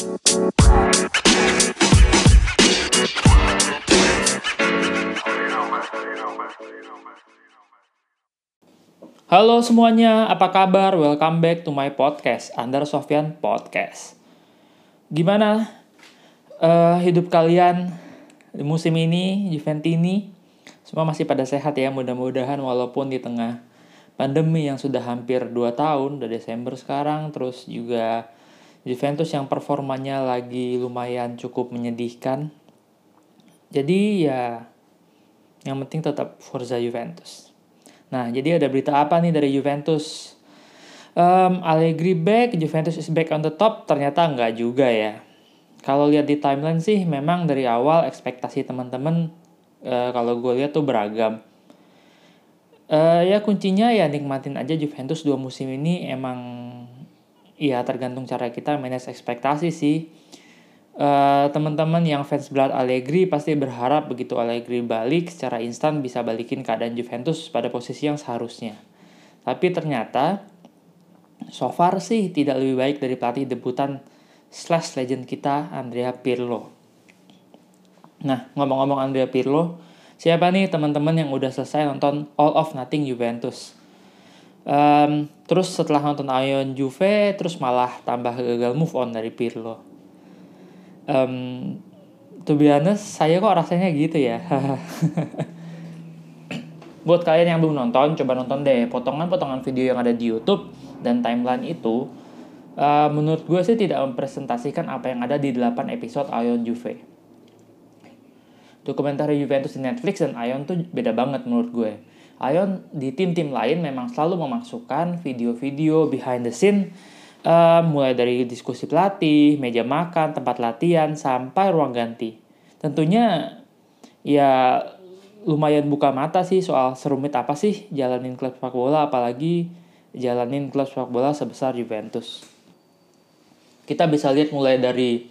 Halo semuanya, apa kabar? Welcome back to my podcast, Andar Sofyan Podcast. Gimana uh, hidup kalian di musim ini, Juventini? Semua masih pada sehat ya, mudah-mudahan walaupun di tengah pandemi yang sudah hampir 2 tahun, udah Desember sekarang, terus juga Juventus yang performanya lagi lumayan cukup menyedihkan. Jadi ya, yang penting tetap Forza Juventus. Nah, jadi ada berita apa nih dari Juventus? Um, Allegri back, Juventus is back on the top, ternyata enggak juga ya. Kalau lihat di timeline sih, memang dari awal ekspektasi teman-teman uh, kalau gue lihat tuh beragam. Uh, ya kuncinya ya nikmatin aja Juventus dua musim ini emang ya tergantung cara kita manage ekspektasi sih uh, teman-teman yang fans berat Allegri pasti berharap begitu Allegri balik secara instan bisa balikin keadaan Juventus pada posisi yang seharusnya. Tapi ternyata so far sih tidak lebih baik dari pelatih debutan slash legend kita Andrea Pirlo. Nah ngomong-ngomong Andrea Pirlo, siapa nih teman-teman yang udah selesai nonton All of Nothing Juventus? Um, terus setelah nonton Ion Juve, terus malah tambah gagal move on dari Pirlo. Um, to be honest saya kok rasanya gitu ya. Buat kalian yang belum nonton coba nonton deh potongan-potongan video yang ada di YouTube dan timeline itu. Uh, menurut gue sih tidak mempresentasikan apa yang ada di 8 episode Ion Juve. Dokumenter Juventus di Netflix dan Ion tuh beda banget menurut gue Ion di tim-tim lain memang selalu memasukkan video-video behind the scene Uh, mulai dari diskusi pelatih, meja makan, tempat latihan, sampai ruang ganti. Tentunya ya lumayan buka mata sih soal serumit apa sih jalanin klub sepak bola, apalagi jalanin klub sepak bola sebesar Juventus. Kita bisa lihat mulai dari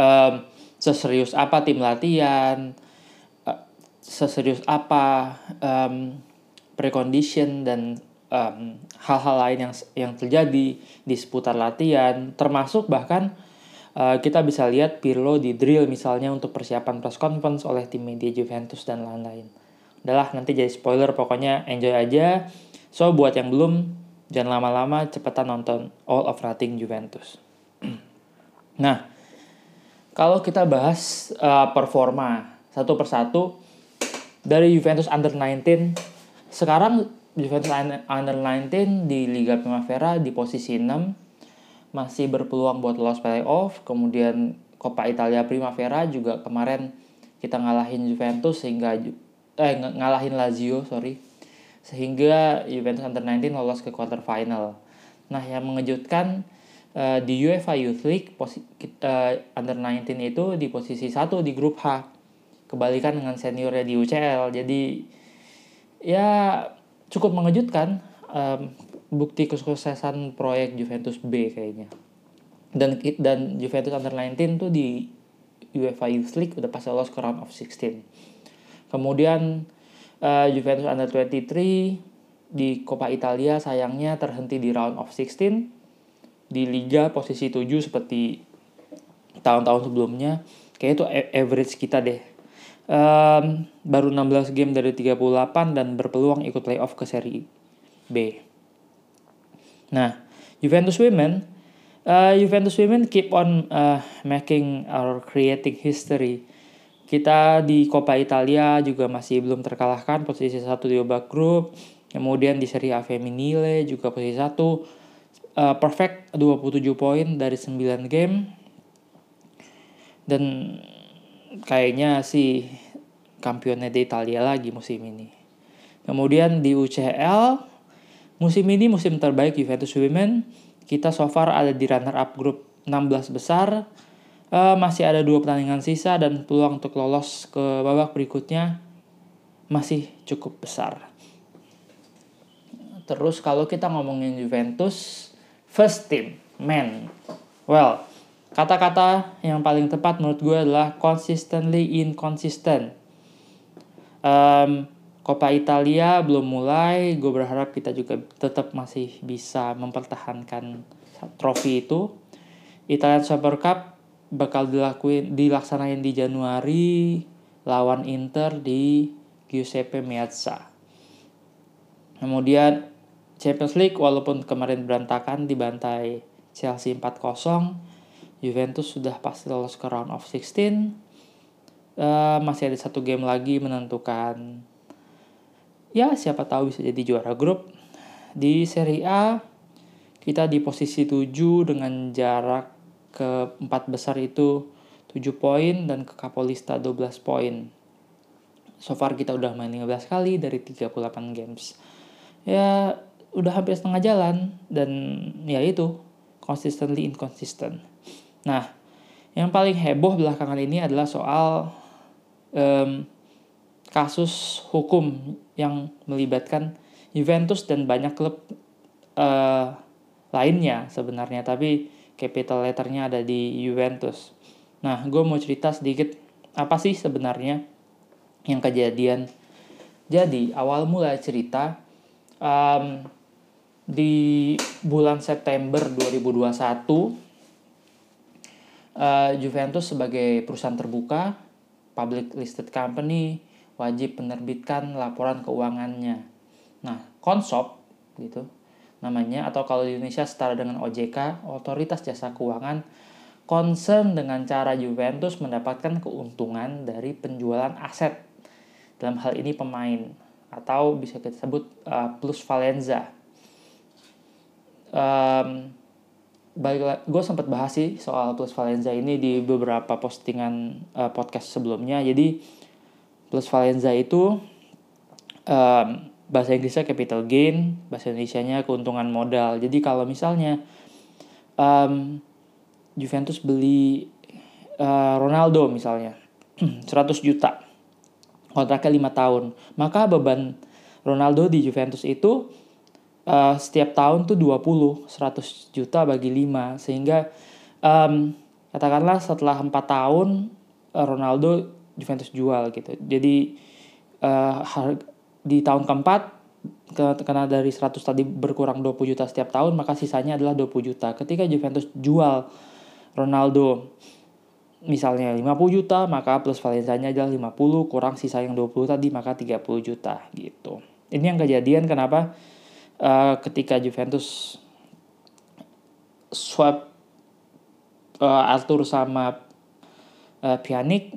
um, seserius apa tim latihan, uh, seserius apa um, precondition dan hal hal-hal lain yang yang terjadi di seputar latihan termasuk bahkan uh, kita bisa lihat Pirlo di drill misalnya untuk persiapan press conference oleh tim media Juventus dan lain-lain. Udahlah nanti jadi spoiler pokoknya enjoy aja. So buat yang belum jangan lama-lama cepetan nonton All of Nothing Juventus. nah, kalau kita bahas uh, performa satu persatu dari Juventus Under 19 sekarang Juventus Under 19 di Liga Primavera di posisi 6 masih berpeluang buat lolos playoff. Kemudian Coppa Italia Primavera juga kemarin kita ngalahin Juventus sehingga eh ngalahin Lazio, sorry. Sehingga Juventus Under 19 lolos ke quarter final. Nah, yang mengejutkan uh, di UEFA Youth League posi uh, Under 19 itu di posisi 1 di grup H. Kebalikan dengan seniornya di UCL. Jadi ya cukup mengejutkan um, bukti kesuksesan proyek Juventus B kayaknya. Dan dan Juventus Under 19 tuh di UEFA Youth League udah pasti lolos ke round of 16. Kemudian uh, Juventus Under 23 di Coppa Italia sayangnya terhenti di round of 16. Di Liga posisi 7 seperti tahun-tahun sebelumnya. Kayaknya itu average kita deh um, baru 16 game dari 38 dan berpeluang ikut playoff ke seri B. Nah, Juventus Women uh, Juventus Women keep on uh, making our creating history. Kita di Coppa Italia juga masih belum terkalahkan posisi satu di babak grup. Kemudian di Serie A Femminile juga posisi satu. Uh, perfect 27 poin dari 9 game. Dan kayaknya sih di Italia lagi musim ini. Kemudian di UCL musim ini musim terbaik Juventus Women. Kita so far ada di runner up grup 16 besar. Uh, masih ada dua pertandingan sisa dan peluang untuk lolos ke babak berikutnya masih cukup besar. Terus kalau kita ngomongin Juventus first team men, well Kata-kata yang paling tepat menurut gue adalah consistently inconsistent. Um, Coppa Italia belum mulai, gue berharap kita juga tetap masih bisa mempertahankan trofi itu. Italian Super Cup bakal dilakuin dilaksanain di Januari lawan Inter di Giuseppe Meazza. Kemudian Champions League walaupun kemarin berantakan dibantai Chelsea 4-0, Juventus sudah pasti lolos ke round of 16. Uh, masih ada satu game lagi menentukan ya siapa tahu bisa jadi juara grup. Di Serie A kita di posisi 7 dengan jarak ke empat besar itu 7 poin dan ke Kapolista 12 poin. So far kita udah main 15 kali dari 38 games. Ya udah hampir setengah jalan dan ya itu consistently inconsistent. Nah, yang paling heboh belakangan ini adalah soal um, kasus hukum yang melibatkan Juventus dan banyak klub uh, lainnya sebenarnya, tapi capital letternya ada di Juventus. Nah, gue mau cerita sedikit apa sih sebenarnya yang kejadian. Jadi, awal mula cerita um, di bulan September 2021 uh, Juventus sebagai perusahaan terbuka, public listed company, wajib menerbitkan laporan keuangannya. Nah, konsop gitu namanya atau kalau di Indonesia setara dengan OJK, Otoritas Jasa Keuangan concern dengan cara Juventus mendapatkan keuntungan dari penjualan aset. Dalam hal ini pemain atau bisa kita sebut uh, plus valenza. Um, baik gue sempat bahas sih soal plus valenza ini di beberapa postingan uh, podcast sebelumnya. Jadi plus valenza itu um, bahasa Inggrisnya capital gain, bahasa Indonesia-nya keuntungan modal. Jadi kalau misalnya um, Juventus beli uh, Ronaldo misalnya 100 juta kontraknya 5 tahun, maka beban Ronaldo di Juventus itu uh, setiap tahun tuh 20 100 juta bagi 5 sehingga um, katakanlah setelah 4 tahun Ronaldo Juventus jual gitu. Jadi uh, di tahun keempat karena dari 100 tadi berkurang 20 juta setiap tahun maka sisanya adalah 20 juta. Ketika Juventus jual Ronaldo misalnya 50 juta maka plus Valencia-nya adalah 50 kurang sisa yang 20 tadi maka 30 juta gitu. Ini yang kejadian kenapa uh, ketika Juventus swap uh, Arthur sama uh, Pjanic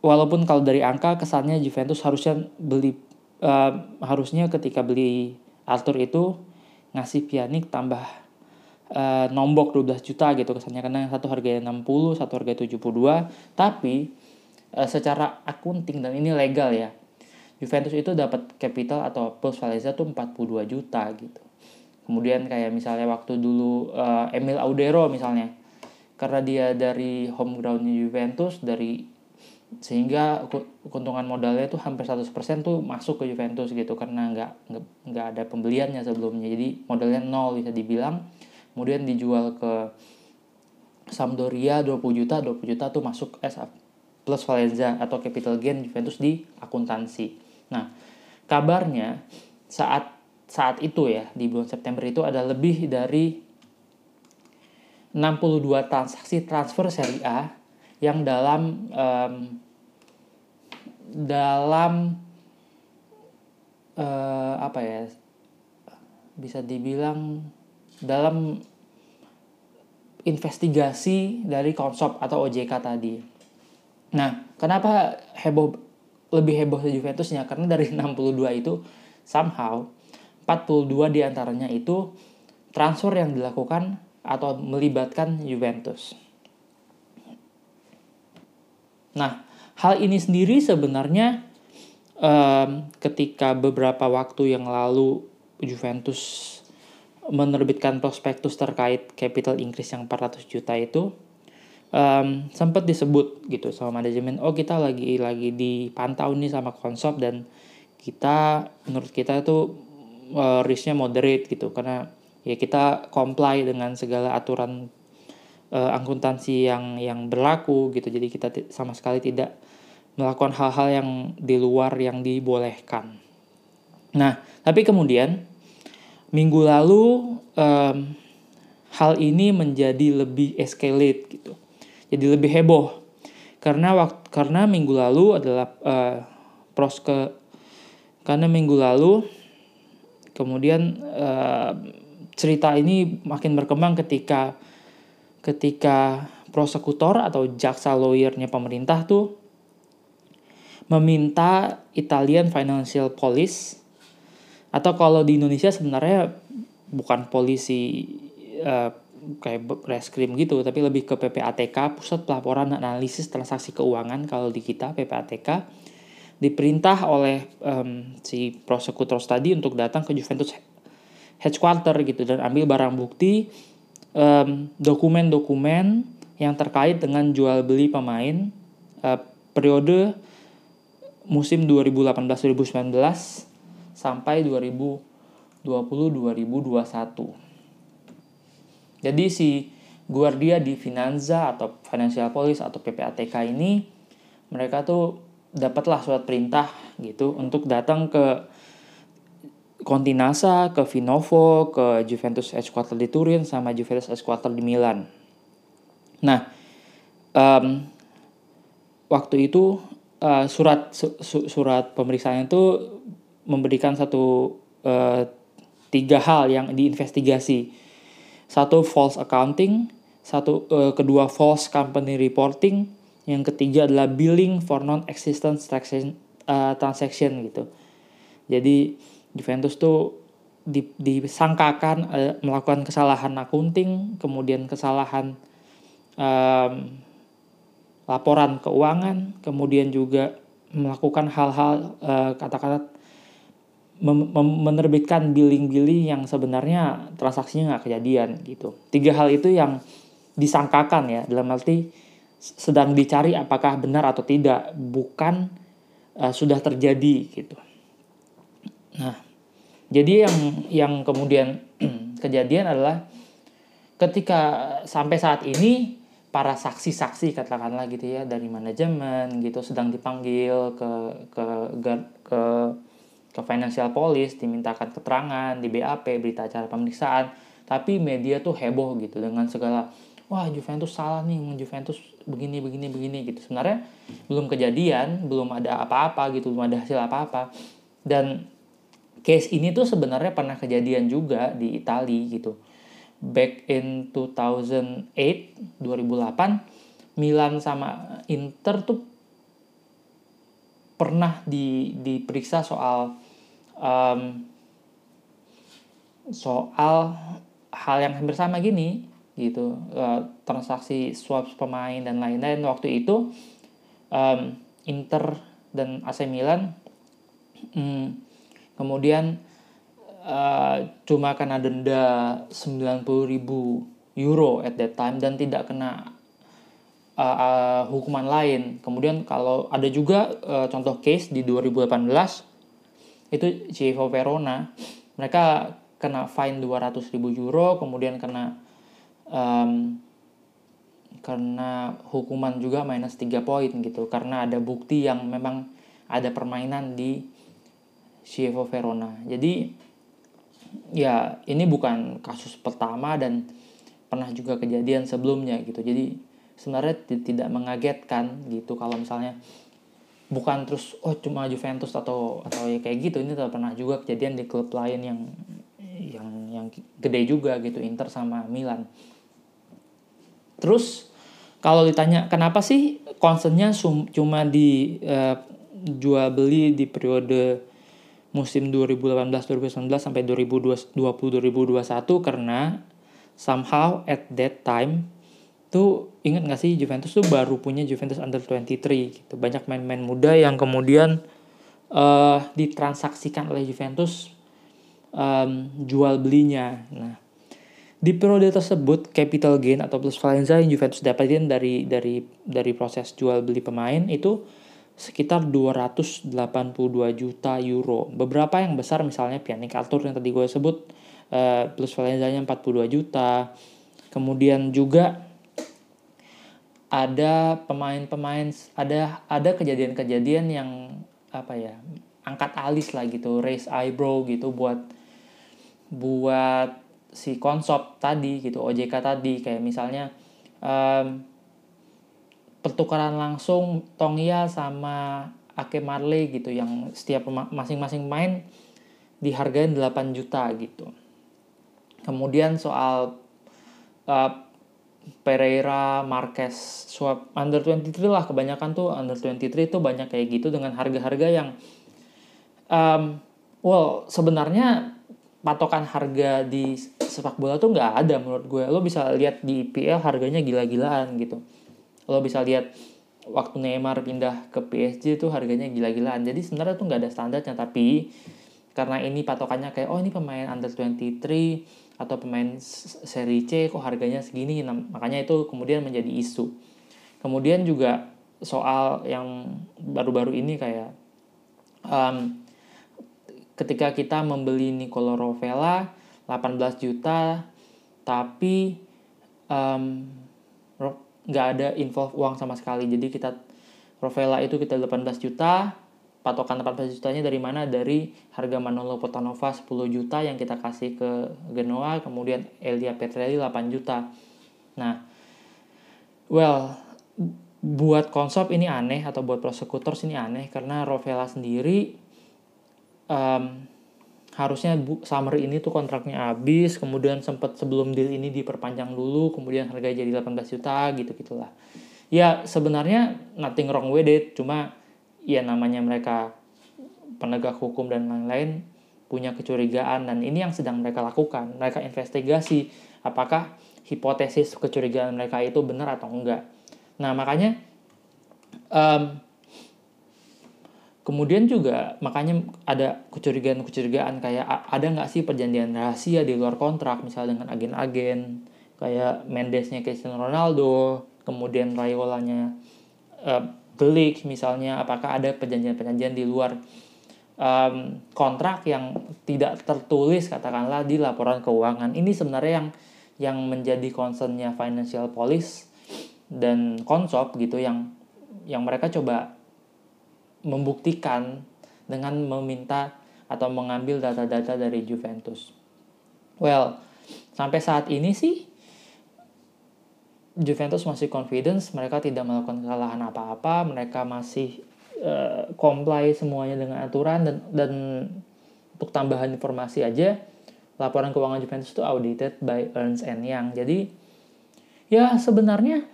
walaupun kalau dari angka kesannya Juventus harusnya beli uh, harusnya ketika beli Arthur itu ngasih Pjanic tambah uh, nombok 12 juta gitu kesannya karena satu harganya 60, satu harga 72, tapi uh, secara akunting dan ini legal ya. Juventus itu dapat capital atau plus Valencia tuh 42 juta gitu. Kemudian kayak misalnya waktu dulu uh, Emil Audero misalnya karena dia dari home groundnya Juventus dari sehingga keuntungan modalnya tuh hampir 100% tuh masuk ke Juventus gitu karena nggak nggak ada pembeliannya sebelumnya. Jadi modalnya nol bisa dibilang. Kemudian dijual ke Sampdoria 20 juta 20 juta tuh masuk as plus Valencia atau capital gain Juventus di akuntansi nah kabarnya saat saat itu ya di bulan September itu ada lebih dari 62 transaksi transfer Serie A yang dalam um, dalam uh, apa ya bisa dibilang dalam investigasi dari konsop atau OJK tadi. Nah, kenapa heboh lebih heboh di Juventusnya? Karena dari 62 itu somehow 42 di antaranya itu transfer yang dilakukan atau melibatkan Juventus. Nah, hal ini sendiri sebenarnya um, ketika beberapa waktu yang lalu Juventus menerbitkan prospektus terkait capital increase yang 400 juta itu um, sempat disebut gitu sama manajemen oh kita lagi lagi dipantau nih sama konsop dan kita menurut kita itu uh, risknya moderate gitu. Karena ya kita comply dengan segala aturan uh, akuntansi yang yang berlaku gitu. Jadi kita sama sekali tidak melakukan hal-hal yang di luar yang dibolehkan. Nah tapi kemudian minggu lalu um, hal ini menjadi lebih escalate gitu. Jadi lebih heboh. Karena waktu karena minggu lalu adalah uh, pros ke karena minggu lalu kemudian uh, cerita ini makin berkembang ketika ketika prosekutor atau jaksa lawyernya pemerintah tuh meminta Italian Financial Police atau kalau di Indonesia sebenarnya bukan polisi uh, kayak reskrim gitu tapi lebih ke PPATK Pusat Pelaporan dan Analisis Transaksi Keuangan kalau di kita PPATK diperintah oleh um, si prosekutor tadi untuk datang ke Juventus headquarter gitu dan ambil barang bukti dokumen-dokumen um, yang terkait dengan jual beli pemain uh, periode musim 2018-2019 sampai 2020-2021 jadi si Guardia di Finanza atau Financial Police atau PPATK ini mereka tuh dapatlah surat perintah gitu untuk datang ke Continasa, ke Vinovo, ke Juventus Headquarter di Turin sama Juventus Headquarter di Milan. Nah, um, waktu itu uh, surat su, surat pemeriksaan itu memberikan satu uh, tiga hal yang diinvestigasi satu false accounting, satu uh, kedua false company reporting, yang ketiga adalah billing for non-existent transaction, uh, transaction gitu. Jadi Juventus tuh di, disangkakan uh, melakukan kesalahan accounting, kemudian kesalahan um, laporan keuangan, kemudian juga melakukan hal-hal uh, kata-kata menerbitkan billing-billing yang sebenarnya transaksinya nggak kejadian gitu. Tiga hal itu yang disangkakan ya dalam arti sedang dicari apakah benar atau tidak, bukan uh, sudah terjadi gitu. Nah, jadi yang yang kemudian kejadian adalah ketika sampai saat ini para saksi-saksi katakanlah gitu ya dari manajemen gitu sedang dipanggil ke ke ke, ke ke financial police dimintakan keterangan di BAP berita acara pemeriksaan. Tapi media tuh heboh gitu dengan segala wah Juventus salah nih Juventus begini begini begini gitu. Sebenarnya belum kejadian belum ada apa-apa gitu belum ada hasil apa-apa. Dan case ini tuh sebenarnya pernah kejadian juga di Italia gitu. Back in 2008 2008 Milan sama Inter tuh pernah di diperiksa soal um, soal hal yang hampir sama gini gitu. Uh, transaksi swap pemain dan lain-lain. Waktu itu um, Inter dan AC Milan um, kemudian uh, cuma kena denda 90.000 euro at that time dan tidak kena uh, uh, hukuman lain. Kemudian kalau ada juga uh, contoh case di 2018 itu Chievo Verona. Mereka kena fine 200 ribu euro kemudian kena um, karena hukuman juga minus 3 poin gitu. Karena ada bukti yang memang ada permainan di Chievo Verona. Jadi ya ini bukan kasus pertama dan pernah juga kejadian sebelumnya gitu. Jadi sebenarnya tidak mengagetkan gitu kalau misalnya bukan terus oh cuma Juventus atau atau ya kayak gitu. Ini pernah juga kejadian di klub lain yang yang yang gede juga gitu Inter sama Milan. Terus kalau ditanya kenapa sih concernnya cuma di uh, jual beli di periode musim 2018-2019 sampai 2020-2021 karena somehow at that time tuh ingat gak sih Juventus tuh baru punya Juventus Under 23 gitu. Banyak main-main muda yang kemudian uh, ditransaksikan oleh Juventus um, jual belinya. Nah, di periode tersebut capital gain atau plus valenza yang Juventus dapatin dari dari dari proses jual beli pemain itu sekitar 282 juta euro. Beberapa yang besar misalnya Pjanic Arthur yang tadi gue sebut uh, plus valenzanya 42 juta. Kemudian juga ada pemain-pemain ada ada kejadian-kejadian yang apa ya angkat alis lah gitu raise eyebrow gitu buat buat si konsop tadi gitu OJK tadi kayak misalnya um, pertukaran langsung Tongia sama Ake Marley gitu yang setiap masing-masing main dihargain 8 juta gitu. Kemudian soal uh, Pereira, Marquez, swap under 23 lah kebanyakan tuh under 23 tuh banyak kayak gitu dengan harga-harga yang um, well sebenarnya patokan harga di sepak bola tuh nggak ada menurut gue. Lo bisa lihat di IPL harganya gila-gilaan gitu. Lo bisa lihat waktu Neymar pindah ke PSG tuh harganya gila-gilaan. Jadi sebenarnya tuh nggak ada standarnya tapi karena ini patokannya kayak oh ini pemain under 23 atau pemain seri C kok harganya segini nah, makanya itu kemudian menjadi isu. Kemudian juga soal yang baru-baru ini kayak um, ketika kita membeli Nicolo Rovella 18 juta tapi nggak um, ada info uang sama sekali. Jadi kita Rovella itu kita 18 juta patokan 18 jutanya dari mana? Dari harga Manolo Potanova 10 juta yang kita kasih ke Genoa kemudian Elia Petrelli 8 juta. Nah well buat konsop ini aneh atau buat prosekutor ini aneh karena Rovella sendiri um, harusnya bu, summer ini tuh kontraknya habis kemudian sempat sebelum deal ini diperpanjang dulu kemudian harga jadi 18 juta gitu gitulah ya sebenarnya nothing wrong with it cuma ya namanya mereka penegak hukum dan lain-lain punya kecurigaan dan ini yang sedang mereka lakukan. Mereka investigasi apakah hipotesis kecurigaan mereka itu benar atau enggak. Nah makanya um, Kemudian juga makanya ada kecurigaan-kecurigaan kayak ada nggak sih perjanjian rahasia di luar kontrak? Misalnya dengan agen-agen kayak Mendesnya Cristiano Ronaldo, kemudian Rayolanya Glik misalnya apakah ada perjanjian-perjanjian di luar um, kontrak yang tidak tertulis katakanlah di laporan keuangan. Ini sebenarnya yang yang menjadi concernnya financial police dan konsop gitu yang yang mereka coba membuktikan dengan meminta atau mengambil data-data dari Juventus. Well, sampai saat ini sih Juventus masih confidence, mereka tidak melakukan kesalahan apa-apa, mereka masih uh, comply semuanya dengan aturan dan dan untuk tambahan informasi aja, laporan keuangan Juventus itu audited by Ernst Young. Jadi ya sebenarnya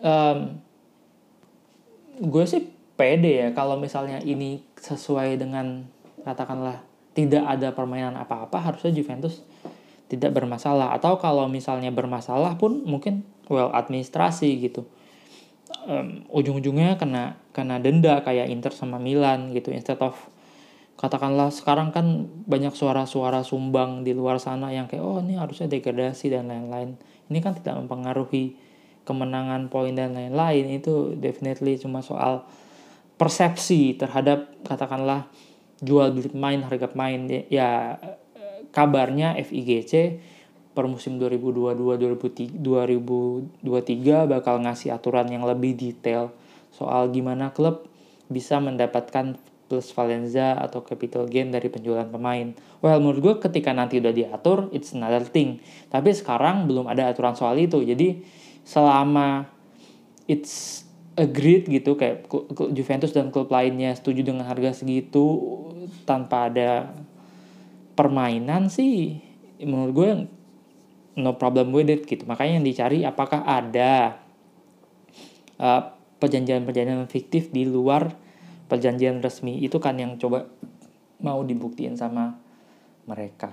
um, gue sih pede ya kalau misalnya ini sesuai dengan katakanlah tidak ada permainan apa-apa harusnya Juventus tidak bermasalah. Atau kalau misalnya bermasalah pun mungkin well administrasi gitu. Um, ujung-ujungnya kena kena denda kayak Inter sama Milan gitu. Instead of katakanlah sekarang kan banyak suara-suara sumbang di luar sana yang kayak oh ini harusnya degradasi dan lain-lain. Ini kan tidak mempengaruhi kemenangan poin dan lain-lain. Itu definitely cuma soal persepsi terhadap katakanlah jual beli pemain harga pemain. Ya kabarnya FIGC per musim 2022 2023 bakal ngasih aturan yang lebih detail soal gimana klub bisa mendapatkan plus valenza atau capital gain dari penjualan pemain. Well, menurut gue ketika nanti udah diatur, it's another thing. Tapi sekarang belum ada aturan soal itu. Jadi selama it's agreed gitu kayak Juventus dan klub lainnya setuju dengan harga segitu tanpa ada permainan sih menurut gue no problem with it gitu. Makanya yang dicari apakah ada uh, perjanjian-perjanjian fiktif di luar perjanjian resmi itu kan yang coba mau dibuktiin sama mereka.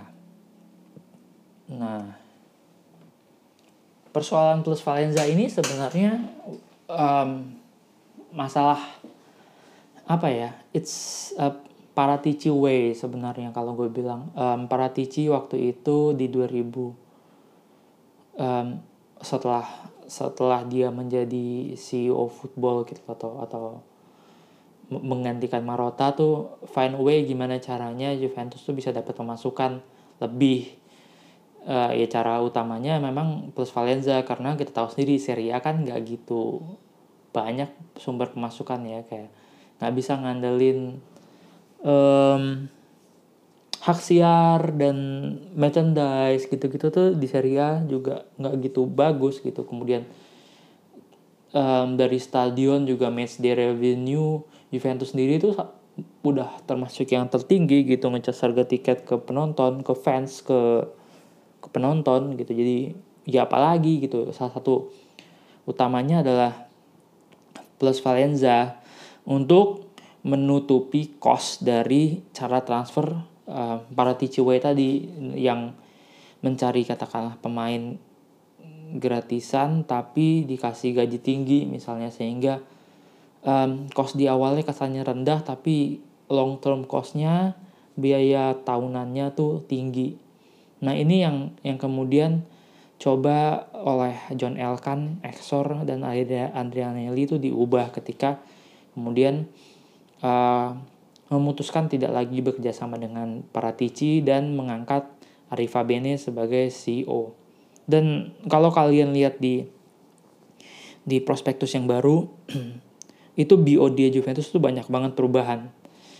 Nah persoalan plus Valenza ini sebenarnya um, masalah apa ya? It's a Paratici way sebenarnya kalau gue bilang. Um, Paratici waktu itu di 2000 um, setelah setelah dia menjadi CEO football gitu atau atau menggantikan Marotta tuh find a way gimana caranya Juventus tuh bisa dapat pemasukan lebih. Uh, ya cara utamanya memang plus Valenza karena kita tahu sendiri Serie A kan nggak gitu banyak sumber pemasukan ya kayak nggak bisa ngandelin um, hak siar dan merchandise gitu-gitu tuh di Serie juga nggak gitu bagus gitu. Kemudian um, dari stadion juga match day revenue Juventus sendiri tuh udah termasuk yang tertinggi gitu ngecas harga tiket ke penonton ke fans ke ke penonton gitu. Jadi ya apalagi gitu. Salah satu utamanya adalah plus Valenza. Untuk menutupi cost dari cara transfer uh, para Tichiwe tadi yang mencari katakanlah pemain gratisan tapi dikasih gaji tinggi misalnya sehingga um, cost di awalnya kesannya rendah tapi long term costnya biaya tahunannya tuh tinggi. Nah ini yang yang kemudian coba oleh John Elkan, Exor dan Andrianelli itu diubah ketika kemudian uh, memutuskan tidak lagi bekerja sama dengan para Tici dan mengangkat Arifa Bene sebagai CEO. Dan kalau kalian lihat di di prospektus yang baru itu BOD Juventus itu banyak banget perubahan.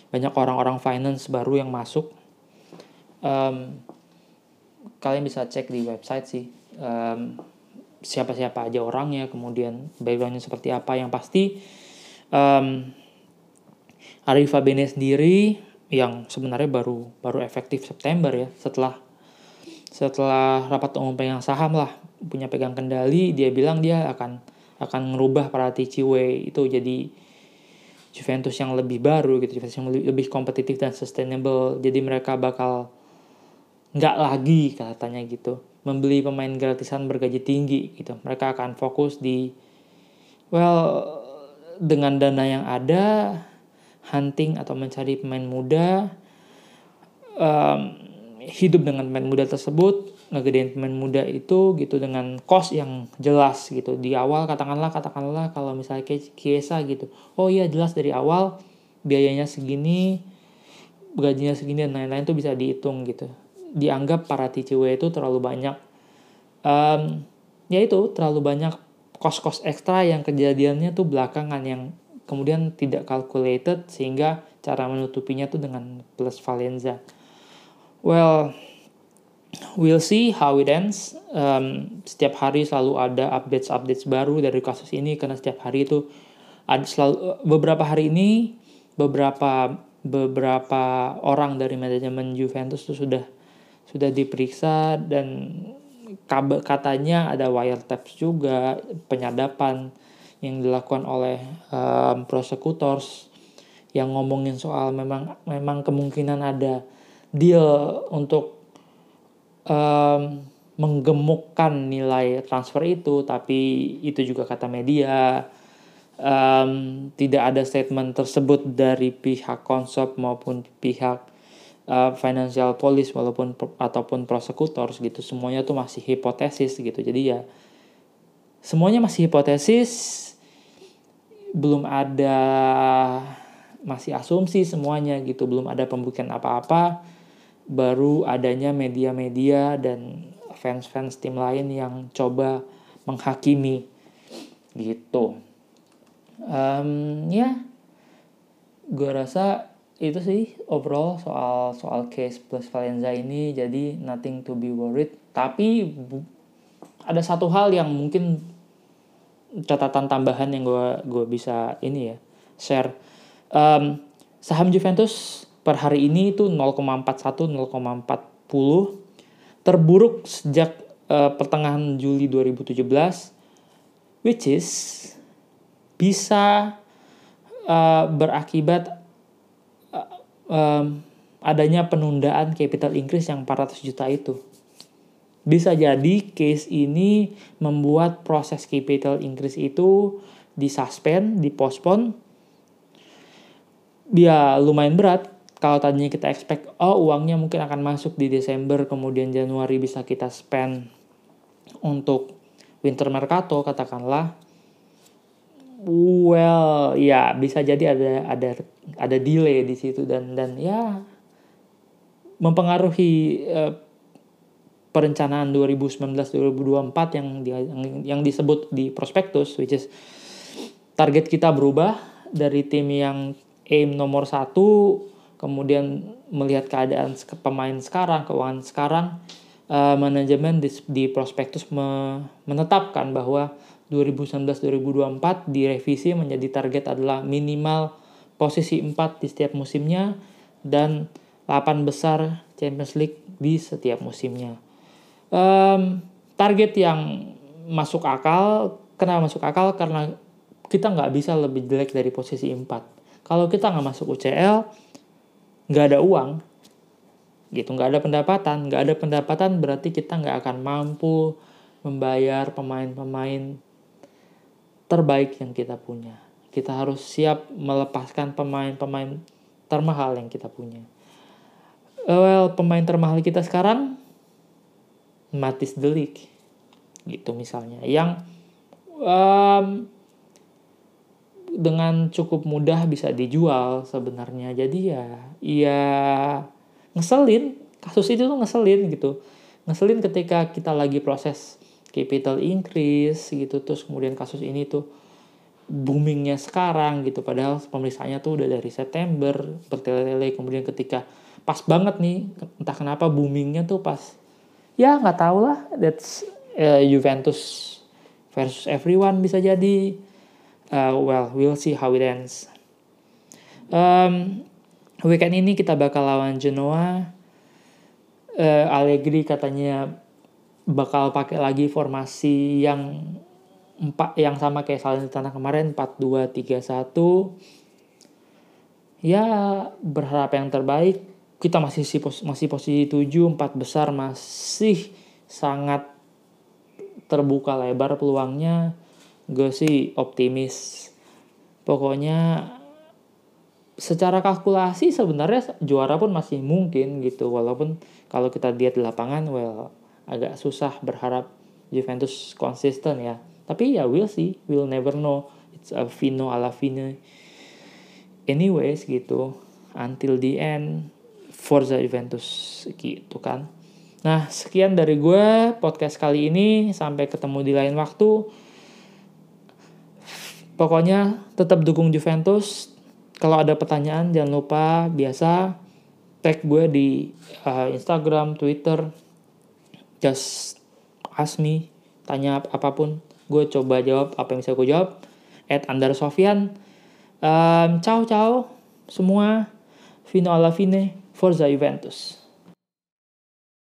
Banyak orang-orang finance baru yang masuk. Um, kalian bisa cek di website sih um, siapa-siapa aja orangnya, kemudian backgroundnya seperti apa. Yang pasti um, Arifa Bene sendiri yang sebenarnya baru baru efektif September ya setelah setelah rapat umum pegang saham lah punya pegang kendali dia bilang dia akan akan merubah para Way itu jadi Juventus yang lebih baru gitu Juventus yang lebih, lebih kompetitif dan sustainable. Jadi mereka bakal nggak lagi katanya gitu membeli pemain gratisan bergaji tinggi gitu. Mereka akan fokus di well dengan dana yang ada hunting atau mencari pemain muda um, hidup dengan pemain muda tersebut ngegedein pemain muda itu gitu dengan cost yang jelas gitu. Di awal katakanlah katakanlah kalau misalnya Kiesa gitu oh iya jelas dari awal biayanya segini gajinya segini dan lain-lain tuh bisa dihitung gitu. Dianggap para TCW itu terlalu banyak um, ya itu terlalu banyak kos-kos ekstra yang kejadiannya tuh belakangan yang kemudian tidak calculated sehingga cara menutupinya tuh dengan plus Valenza. Well, we'll see how it ends. Um, setiap hari selalu ada updates-updates baru dari kasus ini karena setiap hari itu ada selalu beberapa hari ini beberapa beberapa orang dari manajemen Juventus itu sudah sudah diperiksa dan katanya ada wiretaps juga penyadapan yang dilakukan oleh um, prosekutors yang ngomongin soal memang memang kemungkinan ada deal untuk um, menggemukkan nilai transfer itu tapi itu juga kata media. Um, tidak ada statement tersebut dari pihak konsep maupun pihak uh, financial police walaupun ataupun prosekutors gitu. Semuanya tuh masih hipotesis gitu. Jadi ya semuanya masih hipotesis belum ada masih asumsi semuanya gitu belum ada pembuktian apa-apa baru adanya media-media dan fans-fans tim lain yang coba menghakimi gitu. Um, ya gue rasa itu sih overall soal soal case plus Valenza ini jadi nothing to be worried. Tapi ada satu hal yang mungkin catatan tambahan yang gue gue bisa ini ya share. Um, saham Juventus per hari ini itu 0,41 0,40 terburuk sejak uh, pertengahan Juli 2017 which is bisa uh, berakibat uh, um, adanya penundaan capital increase yang 400 juta itu bisa jadi case ini membuat proses capital increase itu disuspend, dipospon. Ya lumayan berat kalau tadinya kita expect oh uangnya mungkin akan masuk di Desember kemudian Januari bisa kita spend untuk winter mercato katakanlah well ya bisa jadi ada ada ada delay di situ dan dan ya mempengaruhi uh, perencanaan 2019-2024 yang, di, yang disebut di prospektus which is target kita berubah dari tim yang aim nomor satu kemudian melihat keadaan pemain sekarang, keuangan sekarang, uh, manajemen di, di prospektus me, menetapkan bahwa 2019-2024 direvisi menjadi target adalah minimal posisi 4 di setiap musimnya dan 8 besar Champions League di setiap musimnya. Um, target yang masuk akal, kenapa masuk akal? Karena kita nggak bisa lebih jelek dari posisi 4. Kalau kita nggak masuk UCL, nggak ada uang, gitu nggak ada pendapatan nggak ada pendapatan berarti kita nggak akan mampu membayar pemain-pemain terbaik yang kita punya kita harus siap melepaskan pemain-pemain termahal yang kita punya well pemain termahal kita sekarang Matis Delik gitu misalnya yang um, dengan cukup mudah bisa dijual sebenarnya. Jadi ya ya ngeselin kasus itu tuh ngeselin gitu. Ngeselin ketika kita lagi proses capital increase gitu terus kemudian kasus ini tuh boomingnya sekarang gitu. Padahal pemeriksaannya tuh udah dari September bertele-tele. Kemudian ketika pas banget nih entah kenapa boomingnya tuh pas ya nggak tahu lah that's uh, Juventus versus everyone bisa jadi uh, well we'll see how it ends um, weekend ini kita bakal lawan Genoa. Uh, Allegri katanya bakal pakai lagi formasi yang empat yang sama kayak Salernitana kemarin 4-2-3-1. Ya berharap yang terbaik. Kita masih masih posisi 7, empat besar masih sangat terbuka lebar peluangnya. Gue sih optimis. Pokoknya secara kalkulasi sebenarnya juara pun masih mungkin gitu. Walaupun kalau kita lihat di lapangan well agak susah berharap Juventus konsisten ya. Tapi ya we'll see. We'll never know. It's a fino ala fino anyways gitu. Until the end Forza Juventus. Gitu kan. Nah sekian dari gue podcast kali ini. Sampai ketemu di lain waktu. Pokoknya tetap dukung Juventus. Kalau ada pertanyaan jangan lupa biasa tag gue di uh, Instagram, Twitter, just ask me, tanya apa pun, gue coba jawab apa yang bisa gue jawab. At Andar Sofian, um, ciao ciao semua, Vino alla fine, Forza Juventus.